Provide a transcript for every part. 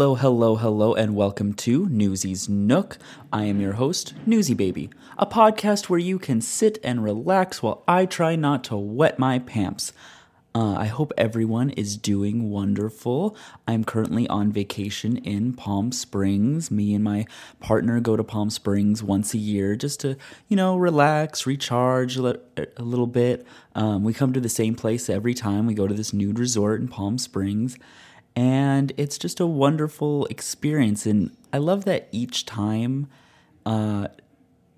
Hello, hello, hello, and welcome to Newsy's Nook. I am your host, Newsy Baby, a podcast where you can sit and relax while I try not to wet my pants. Uh, I hope everyone is doing wonderful. I'm currently on vacation in Palm Springs. Me and my partner go to Palm Springs once a year just to, you know, relax, recharge a, li- a little bit. Um, we come to the same place every time. We go to this nude resort in Palm Springs and it's just a wonderful experience. And i love that each time uh,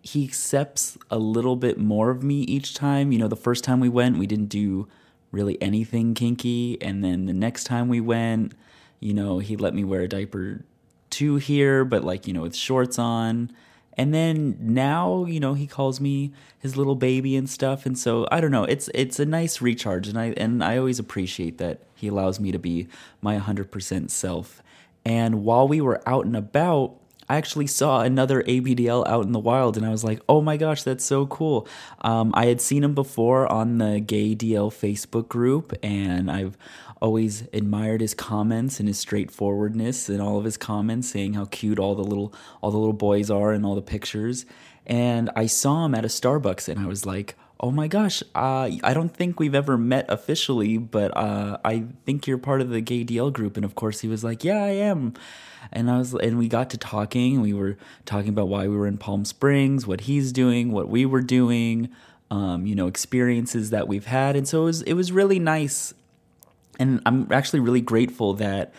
he accepts a little bit more of me each time. You know the first time we went we didn't do really anything kinky. And then the next time we went you know he let me wear a diaper too here but like you know with shorts on and then now you know he calls me his little baby and stuff. And so i don't know it's it's a nice recharge. And i and i always appreciate that he allows me to be my 100% self. And while we were out and about I actually saw another ABDL out in the wild, and I was like, "Oh my gosh, that's so cool!" Um, I had seen him before on the Gay DL Facebook group, and I've always admired his comments and his straightforwardness and all of his comments, saying how cute all the little all the little boys are and all the pictures. And I saw him at a Starbucks, and I was like, "Oh my gosh, uh, I don't think we've ever met officially, but uh, I think you're part of the Gay DL group." And of course, he was like, "Yeah, I am." And I was, and we got to talking. We were talking about why we were in Palm Springs, what he's doing, what we were doing, um, you know, experiences that we've had, and so it was it was really nice and I'm actually really grateful that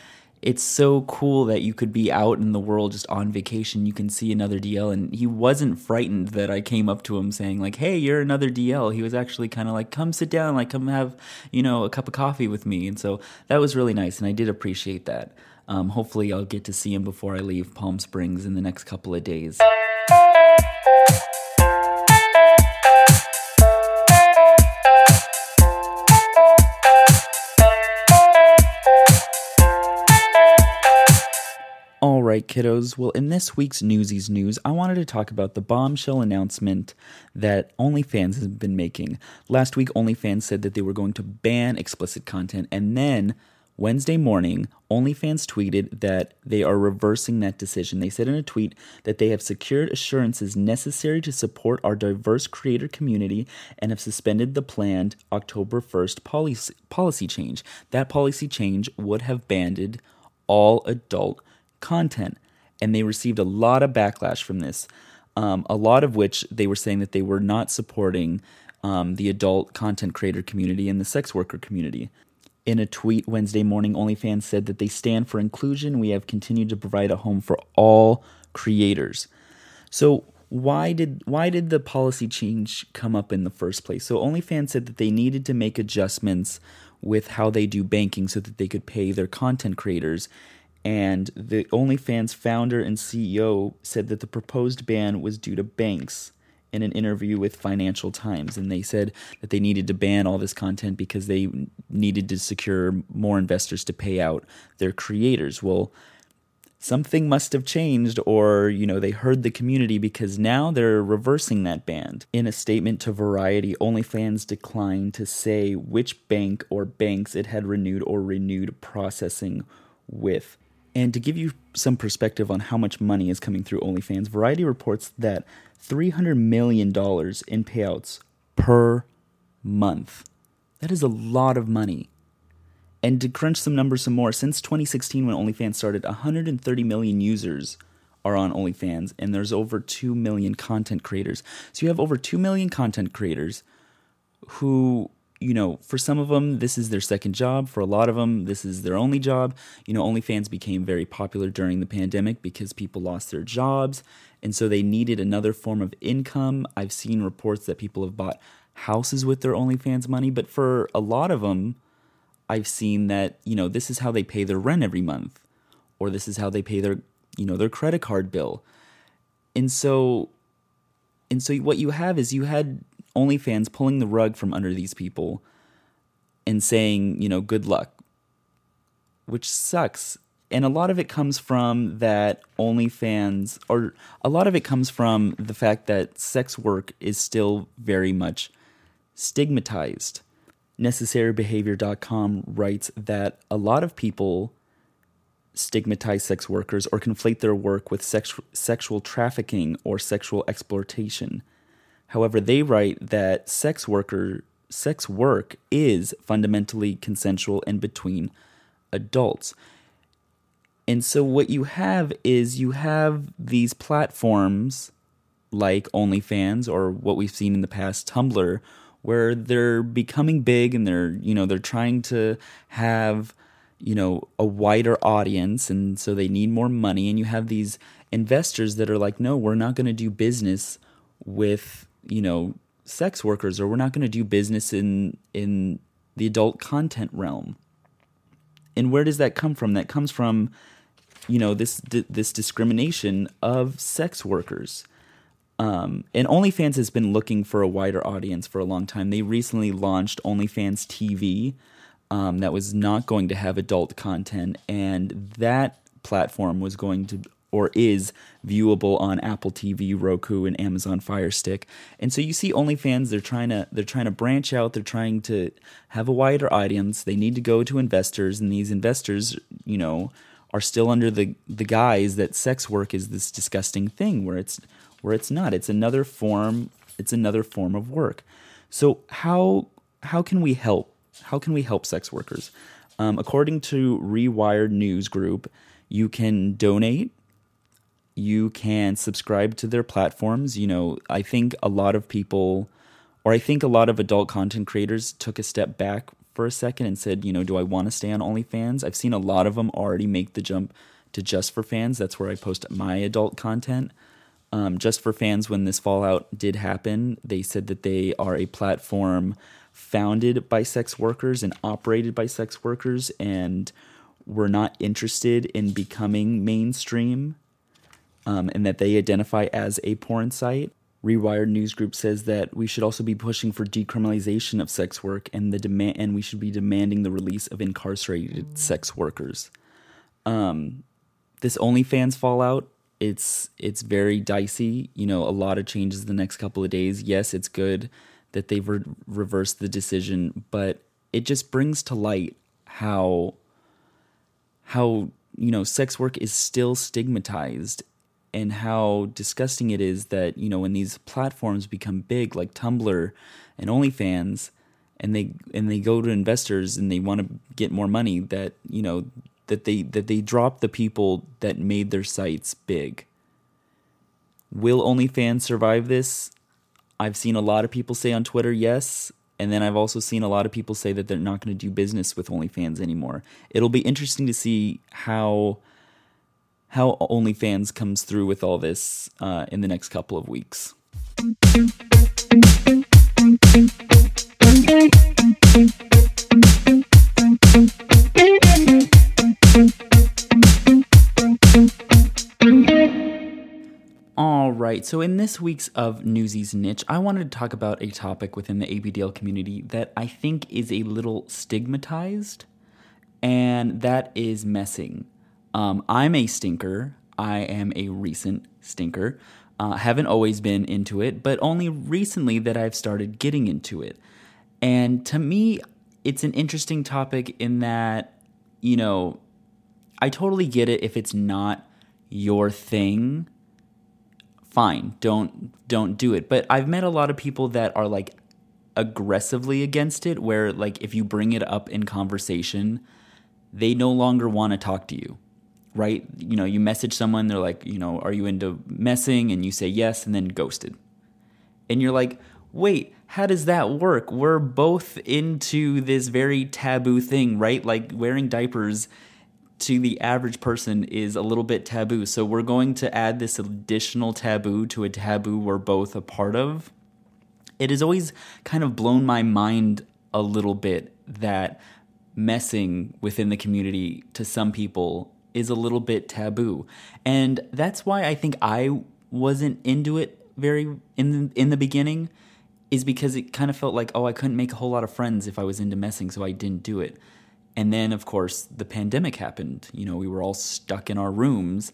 it's so cool that you could be out in the world just on vacation. You can see another DL, and he wasn't frightened that I came up to him saying like, "Hey, you're another DL." He was actually kind of like, "Come sit down, like come have you know a cup of coffee with me." And so that was really nice, and I did appreciate that. Um, hopefully, I'll get to see him before I leave Palm Springs in the next couple of days. Right, kiddos. Well, in this week's Newsies news, I wanted to talk about the bombshell announcement that OnlyFans has been making. Last week, OnlyFans said that they were going to ban explicit content, and then Wednesday morning, OnlyFans tweeted that they are reversing that decision. They said in a tweet that they have secured assurances necessary to support our diverse creator community and have suspended the planned October 1st policy, policy change. That policy change would have banned all adult content. And they received a lot of backlash from this, um, a lot of which they were saying that they were not supporting um, the adult content creator community and the sex worker community. In a tweet Wednesday morning, OnlyFans said that they stand for inclusion. We have continued to provide a home for all creators. So why did why did the policy change come up in the first place? So OnlyFans said that they needed to make adjustments with how they do banking so that they could pay their content creators. And the OnlyFans founder and CEO said that the proposed ban was due to banks in an interview with Financial Times. And they said that they needed to ban all this content because they needed to secure more investors to pay out their creators. Well, something must have changed or you know they heard the community because now they're reversing that ban in a statement to variety onlyfans declined to say which bank or banks it had renewed or renewed processing with and to give you some perspective on how much money is coming through OnlyFans, Variety reports that $300 million in payouts per month. That is a lot of money. And to crunch some numbers some more, since 2016, when OnlyFans started, 130 million users are on OnlyFans, and there's over 2 million content creators. So you have over 2 million content creators who you know, for some of them, this is their second job. For a lot of them, this is their only job. You know, OnlyFans became very popular during the pandemic because people lost their jobs. And so they needed another form of income. I've seen reports that people have bought houses with their OnlyFans money. But for a lot of them, I've seen that, you know, this is how they pay their rent every month, or this is how they pay their, you know, their credit card bill. And so, and so what you have is you had OnlyFans pulling the rug from under these people and saying, you know, good luck, which sucks. And a lot of it comes from that OnlyFans, or a lot of it comes from the fact that sex work is still very much stigmatized. NecessaryBehavior.com writes that a lot of people stigmatize sex workers or conflate their work with sex- sexual trafficking or sexual exploitation. However, they write that sex worker sex work is fundamentally consensual and between adults. And so what you have is you have these platforms like OnlyFans or what we've seen in the past Tumblr where they're becoming big and they're, you know, they're trying to have, you know, a wider audience and so they need more money and you have these investors that are like, "No, we're not going to do business with you know sex workers or we're not going to do business in in the adult content realm. And where does that come from? That comes from you know this this discrimination of sex workers. Um, and OnlyFans has been looking for a wider audience for a long time. They recently launched OnlyFans TV, um, that was not going to have adult content, and that platform was going to or is viewable on Apple TV, Roku, and Amazon Fire Stick. And so you see OnlyFans, they're trying to they're trying to branch out, they're trying to have a wider audience. They need to go to investors, and these investors, you know, are still under the the guise that sex work is this disgusting thing where it's where it's not. It's another form, it's another form of work. So how how can we help? How can we help sex workers? Um, according to Rewire News Group, you can donate you can subscribe to their platforms. You know, I think a lot of people, or I think a lot of adult content creators took a step back for a second and said, you know, do I want to stay on OnlyFans? I've seen a lot of them already make the jump to Just for Fans. That's where I post my adult content. Um, Just for Fans, when this fallout did happen, they said that they are a platform founded by sex workers and operated by sex workers and were not interested in becoming mainstream um, and that they identify as a porn site. Rewire News Group says that we should also be pushing for decriminalization of sex work and the demand, and we should be demanding the release of incarcerated sex workers. Um, this OnlyFans fallout, it's it's very dicey. You know, a lot of changes the next couple of days. Yes, it's good that they've re- reversed the decision, but it just brings to light how how you know sex work is still stigmatized and how disgusting it is that you know when these platforms become big like Tumblr and OnlyFans and they and they go to investors and they want to get more money that you know that they that they drop the people that made their sites big. Will OnlyFans survive this? I've seen a lot of people say on Twitter yes, and then I've also seen a lot of people say that they're not going to do business with OnlyFans anymore. It'll be interesting to see how how OnlyFans comes through with all this uh, in the next couple of weeks. All right, so in this week's of Newsies Niche, I wanted to talk about a topic within the ABDL community that I think is a little stigmatized, and that is messing. Um, I'm a stinker. I am a recent stinker. Uh, haven't always been into it, but only recently that I've started getting into it. And to me, it's an interesting topic in that, you know, I totally get it if it's not your thing. Fine, don't don't do it. But I've met a lot of people that are like aggressively against it where like if you bring it up in conversation, they no longer want to talk to you right? You know, you message someone, they're like, you know, are you into messing? And you say yes, and then ghosted. And you're like, wait, how does that work? We're both into this very taboo thing, right? Like wearing diapers to the average person is a little bit taboo. So we're going to add this additional taboo to a taboo we're both a part of. It has always kind of blown my mind a little bit that messing within the community to some people is a little bit taboo. And that's why I think I wasn't into it very in the, in the beginning is because it kind of felt like oh I couldn't make a whole lot of friends if I was into messing so I didn't do it. And then of course the pandemic happened. You know, we were all stuck in our rooms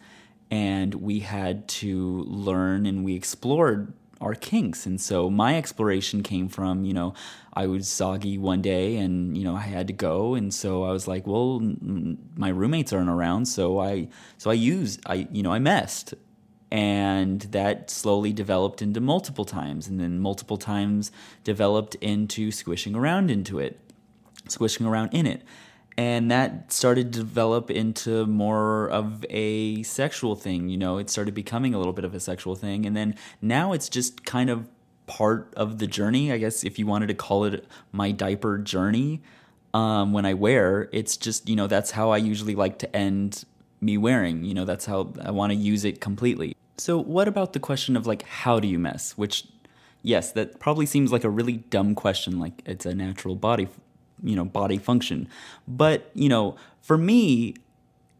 and we had to learn and we explored our kinks. And so my exploration came from, you know, I was soggy one day and, you know, I had to go. And so I was like, well, my roommates aren't around. So I, so I used, I, you know, I messed. And that slowly developed into multiple times. And then multiple times developed into squishing around into it, squishing around in it and that started to develop into more of a sexual thing you know it started becoming a little bit of a sexual thing and then now it's just kind of part of the journey i guess if you wanted to call it my diaper journey um, when i wear it's just you know that's how i usually like to end me wearing you know that's how i want to use it completely. So what about the question of like how do you mess? Which yes that probably seems like a really dumb question like it's a natural body you know body function. But you know for me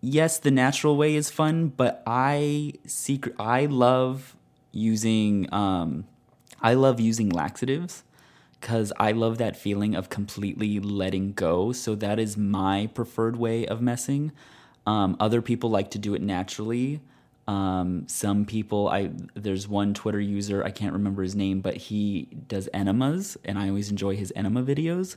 yes the natural way is fun but i secret i love using um i love using laxatives because i love that feeling of completely letting go. So that is my preferred way of messing. Um, other people like to do it naturally. Um, some people i there's one twitter user i can't remember his name but he does enemas and i always enjoy his enema videos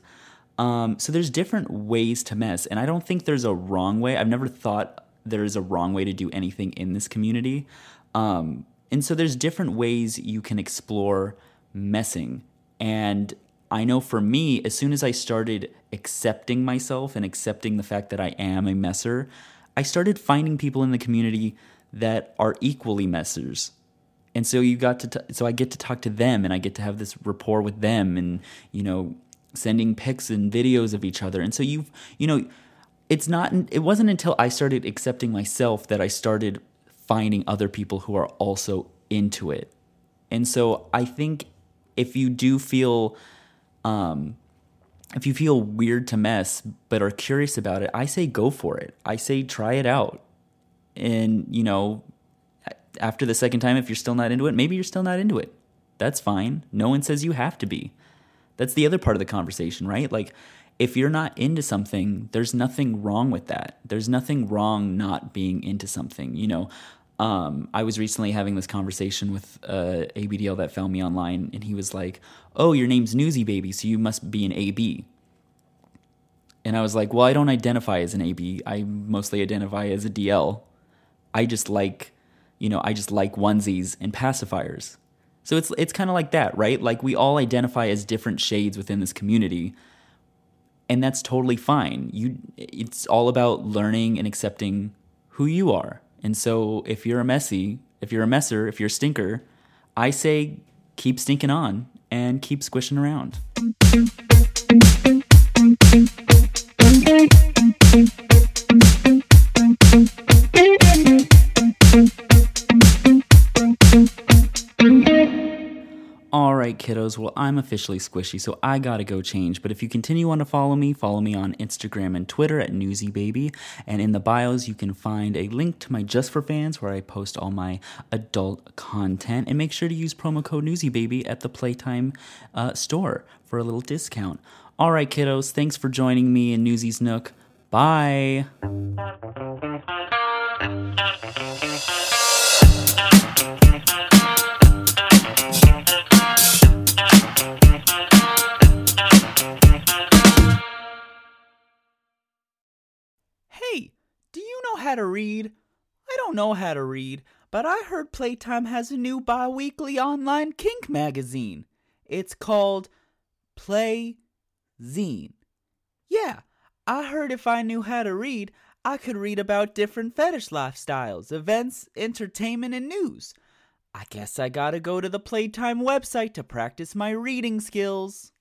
um, so there's different ways to mess, and I don't think there's a wrong way. I've never thought there is a wrong way to do anything in this community. Um, and so there's different ways you can explore messing. And I know for me, as soon as I started accepting myself and accepting the fact that I am a messer, I started finding people in the community that are equally messers. And so you got to, t- so I get to talk to them and I get to have this rapport with them and, you know, sending pics and videos of each other. And so you've, you know, it's not, it wasn't until I started accepting myself that I started finding other people who are also into it. And so I think if you do feel, um, if you feel weird to mess but are curious about it, I say go for it. I say try it out. And, you know, after the second time, if you're still not into it, maybe you're still not into it. That's fine. No one says you have to be. That's the other part of the conversation, right? Like, if you're not into something, there's nothing wrong with that. There's nothing wrong not being into something. You know, um, I was recently having this conversation with uh, ABDL that found me online, and he was like, "Oh, your name's Newsy Baby, so you must be an AB." And I was like, "Well, I don't identify as an AB. I mostly identify as a DL. I just like, you know, I just like onesies and pacifiers." So it's it's kind of like that, right? Like we all identify as different shades within this community. And that's totally fine. You it's all about learning and accepting who you are. And so if you're a messy, if you're a messer, if you're a stinker, I say keep stinking on and keep squishing around. Right, kiddos. Well, I'm officially squishy, so I gotta go change. But if you continue on to follow me, follow me on Instagram and Twitter at NewsyBaby. And in the bios, you can find a link to my Just for Fans where I post all my adult content. And make sure to use promo code NewsyBaby at the Playtime uh, store for a little discount. All right, kiddos. Thanks for joining me in Newsy's Nook. Bye. How to read. I don't know how to read, but I heard Playtime has a new bi weekly online kink magazine. It's called Play Zine. Yeah, I heard if I knew how to read, I could read about different fetish lifestyles, events, entertainment, and news. I guess I gotta go to the Playtime website to practice my reading skills.